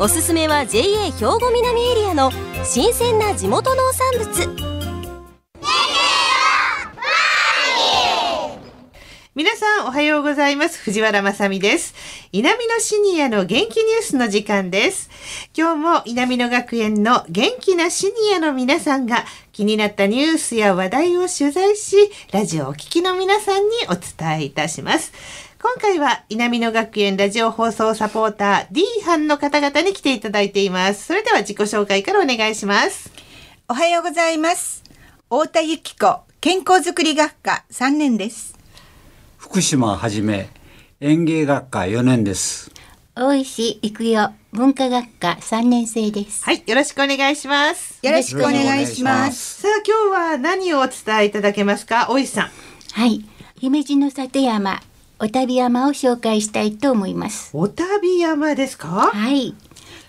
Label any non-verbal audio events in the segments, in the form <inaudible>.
おすすめは JA 兵庫南エリアの新鮮な地元農産物。皆さんおはようございます。藤原まさです。南のシニアの元気ニュースの時間です。今日も南野学園の元気なシニアの皆さんが気になったニュースや話題を取材しラジオをお聞きの皆さんにお伝えいたします。今回は南野学園ラジオ放送サポーター D 班の方々に来ていただいています。それでは自己紹介からお願いします。おはようございます。太田由紀子健康づくり学科3年です。福島はじめ園芸学科4年です。大石育代文化学科3年生です。はいよろしくお願いします。よろしくお願いします。さあ今日は何をお伝えいただけますか？大石さん。はい。姫路の里山お旅山を紹介したいと思いますお旅山ですか？はい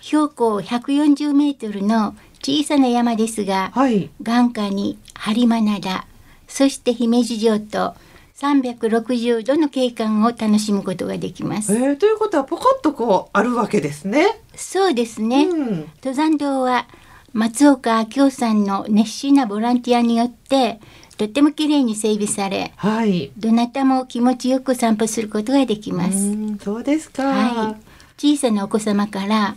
標高140メートルの小さな山ですが、はい、眼下に播磨灘そして姫路城と360度の景観を楽しむことができます。えー、ということはポコッとこうあるわけですね。そうですね。うん、登山道は松岡明夫さんの熱心なボランティアによってとっても綺麗に整備され、はい、どなたも気持ちよく散歩することができます。そうですか、はい。小さなお子様から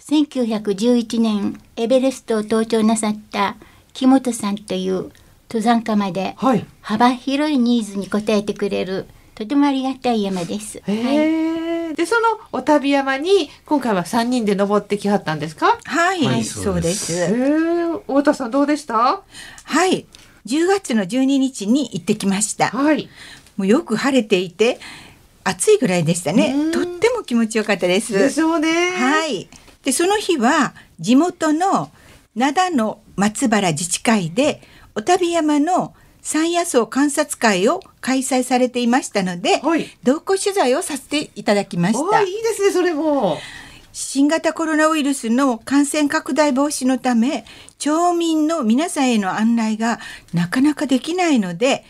1911年エベレストを登頂なさった木本さんという登山家まで幅広いニーズに応えてくれるとてもありがたい山です。はい、でそのお旅山に今回は三人で登ってきはったんですか？はい、はい、そうです。えー、太田さんどうでした？はい、10月の12日に行ってきました。はい、もうよく晴れていて暑いぐらいでしたね。とっても気持ちよかったです。でしょうね。はい。でその日は地元の灘の松原自治会でお旅山の山野草観察会を開催されていましたので、はい、同行取材をさせていただきました。いいですね、それも。新型コロナウイルスの感染拡大防止のため、町民の皆さんへの案内がなかなかできないので、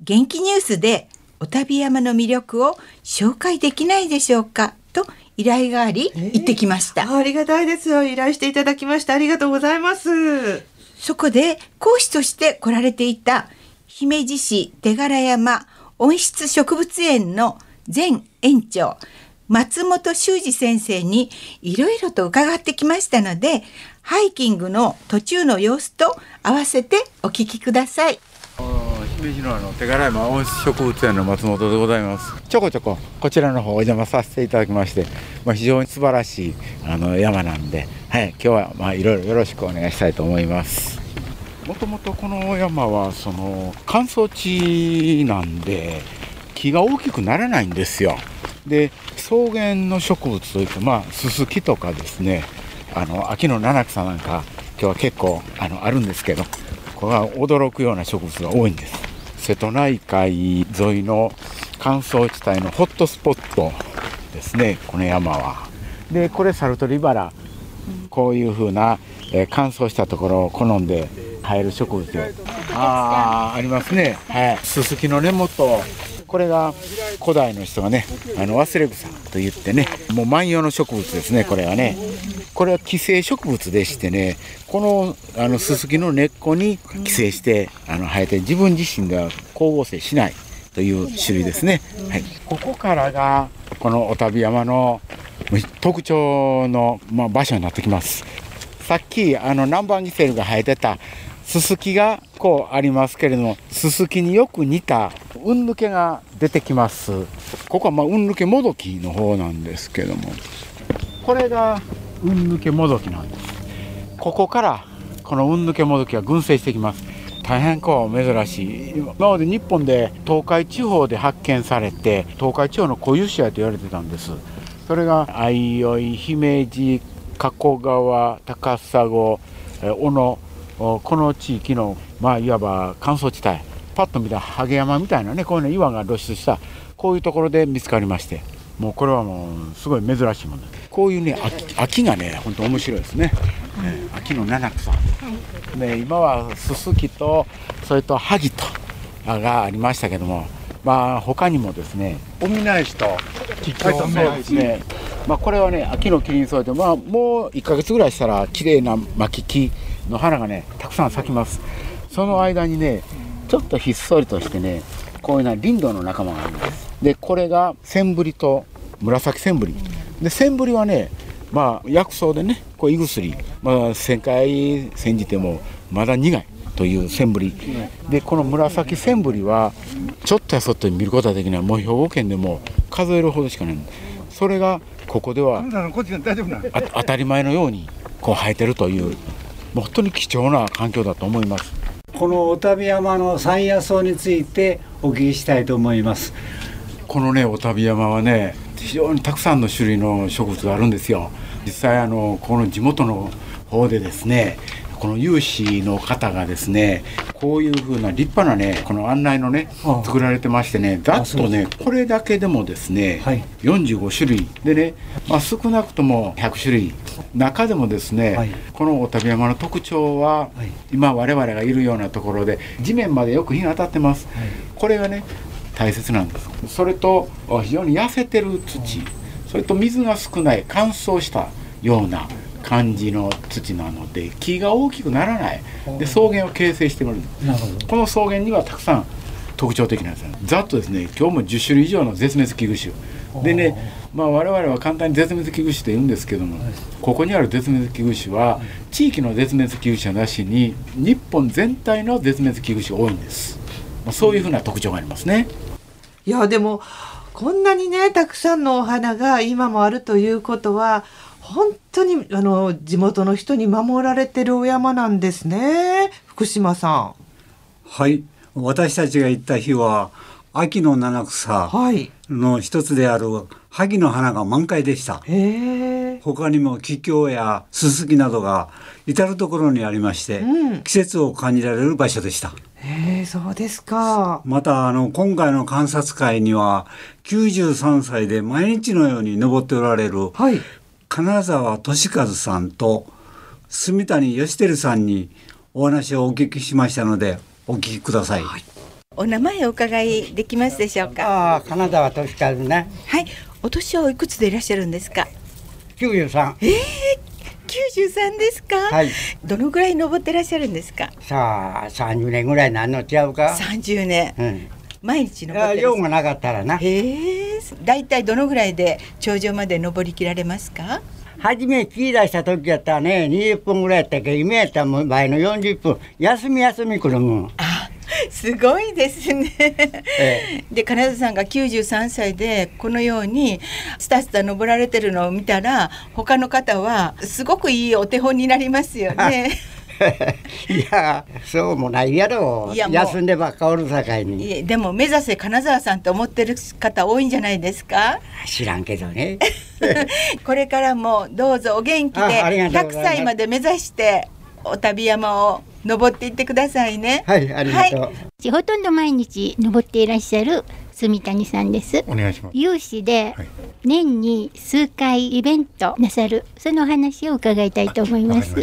元気ニュースでお旅山の魅力を紹介できないでしょうかと依頼があり、行ってきました、えー、ありがたいですよ。依頼していただきましてありがとうございます。そこで講師として来られていた姫路市手柄山温室植物園の前園長松本修二先生にいろいろと伺ってきましたのでハイキングの途中の様子と合わせてお聞きください。姫路のあの手柄山温室植物園の松本でございます。ちょこちょここちらの方お邪魔させていただきまして、まあ、非常に素晴らしいあの山なんで、はい、今日はまあいろいろよろしくお願いしたいと思います。もともとこの山はその乾燥地なんで木が大きくならないんですよで草原の植物といってまあススキとかですねあの秋の七草なんか今日は結構あのあるんですけどこれは驚くような植物が多いんです。瀬戸内海沿いの乾燥地帯のホットスポットですねこの山は。でこれサルトリバラ。こういうふうな、えー、乾燥したところを好んで生える植物ああありますね。はい。ススキの根元。これが古代の人がねあの忘れ草と言ってねもう万葉の植物ですねこれはね。これは寄生植物でしてねこのあのススキの根っこに寄生してあの生えて自分自身では光合成しないという種類ですね、はい、ここからがこのお旅山の特徴の、まあ、場所になってきます。さっきあの南蛮ギセルが生えてたススキがこうありますけれどもススキによく似た運抜けが出てきます。ここはまあ運抜けもどきの方なんですけども。これが運抜けもどきなんです。ここからこの運抜けもどきが群生してきます。大変こう珍しい。今まで日本で東海地方で発見されて東海地方の固有種やと言われてたんです。それが相生姫路加古川高砂小野この地域の、まあ、いわば乾燥地帯パッと見たハゲ山みたいなねこういうの岩が露出したこういうところで見つかりましてもうこれはもうすごい珍しいものこういうね秋秋がね本当面白いですね、うん、秋の七草、はい、で今はススキとそれとハギとがありましたけどもまあ他にもですねオミナエシとキキそうですね。まあこれはね秋のキリンソウでまあもう1か月ぐらいしたら綺麗な巻き木の花がねたくさん咲きます。その間にねちょっとひっそりとしてねこういうな林道の仲間があるんです。でこれがセンブリと紫センブリ。でセンブリはねまあ薬草でねこう胃薬。まあ1000回煎じてもまだ苦いというセンブリ。でこの紫センブリはちょっとやそっと見ることはできない。もう兵庫県でも数えるほどしかない。それがここでは当たり前のようにこう生えてるという本当に貴重な環境だと思います。この小旅山の山野草についてお聞きしたいと思います。このね小旅山はね非常にたくさんの種類の植物があるんですよ。実際あのこの地元の方でですねこの有志の方がですねこういうふうな立派なねこの案内のね作られてましてねざっとねこれだけでもですね、はい、45種類。でね、まあ、少なくとも100種類。中でもですね、はい、この小旅山の特徴は、はい、今我々がいるようなところで地面までよく日が当たってます、これがね大切なんです。それと非常に痩せてる土。それと水が少ない乾燥したような感じの土なので木が大きくならない。で草原を形成してるこの草原にはたくさん特徴的なんですざっとですね今日も10種類以上の絶滅危惧種。でねまあ我々は簡単に絶滅危惧種と言うんですけどもここにある絶滅危惧種は地域の絶滅危惧種なしに日本全体の絶滅危惧種が多いんです、まあ、そういうふうな特徴がありますね。いやでもこんなにねたくさんのお花が今もあるということは本当にあの地元の人に守られてるお山なんですね。福島さん。はい。私たちが行った日は秋の七草の一つである萩の花が満開でした、他にも桔梗やススキなどが至る所にありまして、うん、季節を感じられる場所でした。えそうですか。またあの今回の観察会には93歳で毎日のように登っておられる、はい、金沢俊和さんと住谷義輝さんにお話をお聞きしましたのでお聞きください、はい、お名前お伺いできますでしょうか？ああ金沢俊和ね。はい。お年はおいくつでいらっしゃるんですか？93ええー、93ですか、はい、どのぐらい登ってらっしゃるんですか？さあ30年ぐらいなんのちゃうか？30年、うん、毎日登って用がなかったらな。へえ。大体どのぐらいで頂上まで登りきられますか？初め聞き出した時やったらね20分ぐらいやったけ？ど今やったらもう倍の40分。休み休み来るもん。あすごいですね、ええ、で金田さんが93歳でこのようにスタスタ登られてるのを見たら他の方はすごくいいお手本になりますよね。<laughs> いやそうもないやろ。休んでばっかおるさかいに。でも目指せ金沢さんと思ってる方多いんじゃないですか？知らんけどね。<laughs> これからもどうぞお元気で100歳まで目指してお旅山を登っていってくださいね。はいありがとう、はい、ほとんど毎日登っていらっしゃる住谷さんです。お願いします。有志で年に数回イベントなさるその話を伺いたいと思います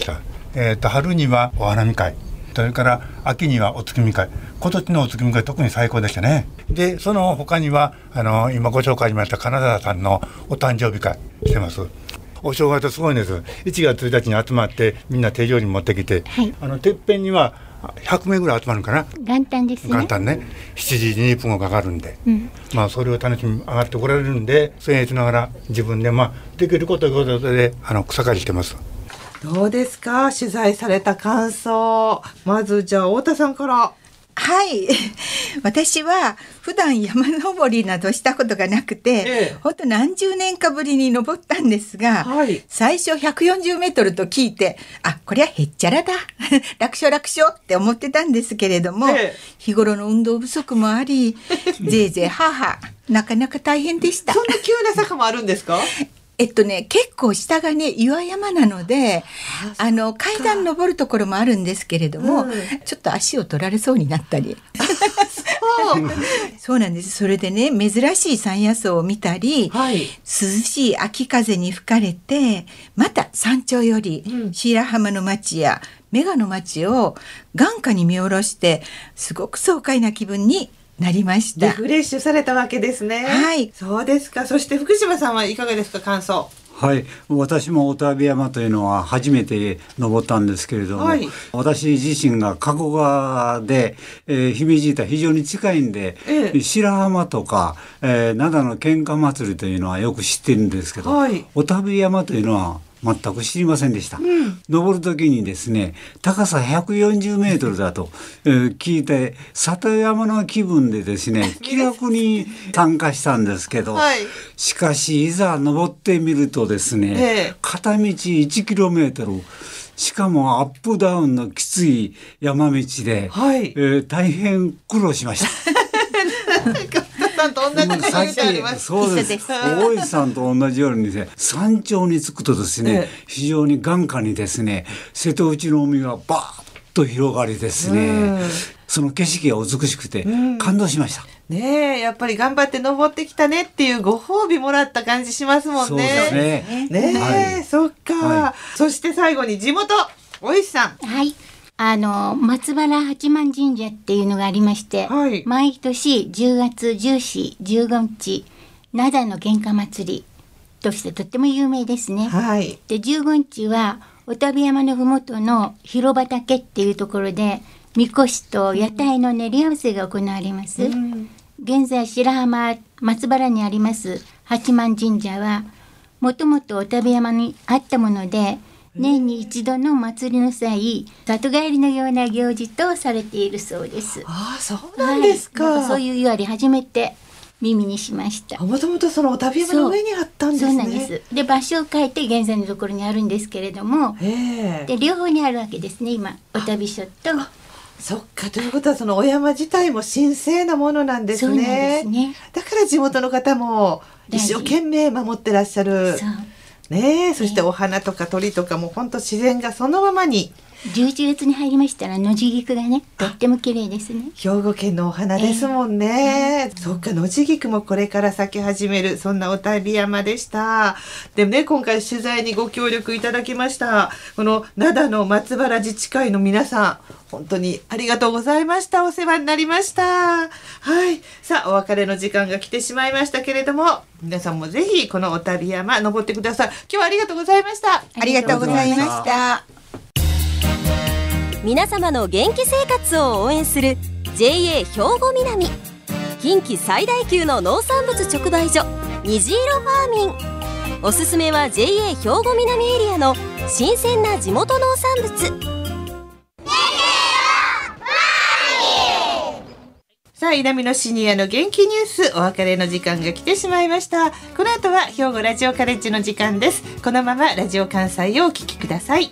えーと、春にはお花見会。それから秋にはお月見会。今年のお月見会特に最高でしたね。でその他にはあの今ご紹介しました金沢さんのお誕生日会してます。お正月すごいんです。1月1日に集まってみんな手料理持ってきて、はい、あのてっぺんには100名ぐらい集まるかな。元旦ですね。元旦ね。7時2分後かかるんで、うん、まあそれを楽しみ上がってこられるんで僭越ながら自分でまあできることということであの草刈りしてますどうですか？取材された感想。まずじゃあ太田さんから。はい。<laughs> 私は普段山登りなどしたことがなくて、ええ、ほんと何十年かぶりに登ったんですが、はい、最初140メートルと聞いてあこりゃへっちゃらだ。<laughs> 楽勝楽勝って思ってたんですけれども、え、日頃の運動不足もあり <laughs> ぜいぜい母なかなか大変でした。そんな急な坂もあるんですか？えっとね結構下がね岩山なのであの階段登るところもあるんですけれども、うん、ちょっと足を取られそうになったり。そう。<laughs> なんです。それでね珍しい山野草を見たり、はい、涼しい秋風に吹かれてまた山頂より白浜の町やメガの町を眼下に見下ろしてすごく爽快な気分になりました。リフレッシュされたわけですね。はい。そうですか。そして福島さんはいかがですか感想。はい。私も小旅山というのは初めて登ったんですけれども、はい、私自身が加古川で、えー、姫路板非常に近いんで、ええ、白浜とか、えー、灘の喧嘩祭りというのはよく知ってるんですけど、はい、小旅山というのは全く知りませんでした、うん、登る時にですね高さ140メートルだと、えー、聞いて里山の気分でですね <laughs> 気楽に参加したんですけど、はい、しかしいざ登ってみるとですね、えー、片道1キロメートルしかもアップダウンのきつい山道で、はい、えー、大変苦労しました。<laughs> さんと同じこと言ってあります。そうです。大石さんと同じようにですね、山頂に着くとですね、ええ、非常に眼下にですね、瀬戸内の海がバーッと広がりですね、その景色が美しくて感動しました。ねえ、やっぱり頑張って登ってきたねっていうご褒美もらった感じしますもんね。そうですね。ねえ、はい、そっか、はい、そして最後に地元、おいしさん。はい。あの松原八幡神社っていうのがありまして、はい、毎年10月14、15日灘の喧嘩祭りとしてとっても有名ですね。はい、で15日はお旅山の麓の広畑っていうところでみこしと屋台の練り合わせが行われます。うん、現在白浜松原にあります八幡神社はもともとお旅山にあったもので年に一度の祭りの際里帰りのような行事とされているそうです。ああそうなんですか。はい、かそういう言われ初めて耳にしました。もともとそのお旅山の上にあったんですね。そうなんです。で場所を変えて現在のところにあるんですけれどもで両方にあるわけですね今お旅所と。そっか。ということはそのお山自体も神聖なものなんですね。すね。だから地元の方も一生懸命守ってらっしゃる。そうねそしてお花とか鳥とかも本当自然がそのままに11月に入りましたら野地菊がねとっても綺麗ですね。兵庫県のお花ですもんね、えー、そっか野地菊もこれから咲き始めるそんなお旅山でした。でもね今回取材にご協力いただきましたこの灘の松原自治会の皆さん本当にありがとうございました。お世話になりました。はい。さあお別れの時間が来てしまいましたけれども皆さんもぜひこのお旅山登ってください。今日はありがとうございました。ありがとうございました皆様の元気生活を応援する JA 兵庫南近畿最大級の農産物直売所虹色ファーミンおすすめは JA 兵庫南エリアの新鮮な地元農産物さあ、稲美のシニアの元気ニュース、お別れの時間が来てしまいました。この後は兵庫ラジオカレッジの時間です。このままラジオ関西をお聞きください。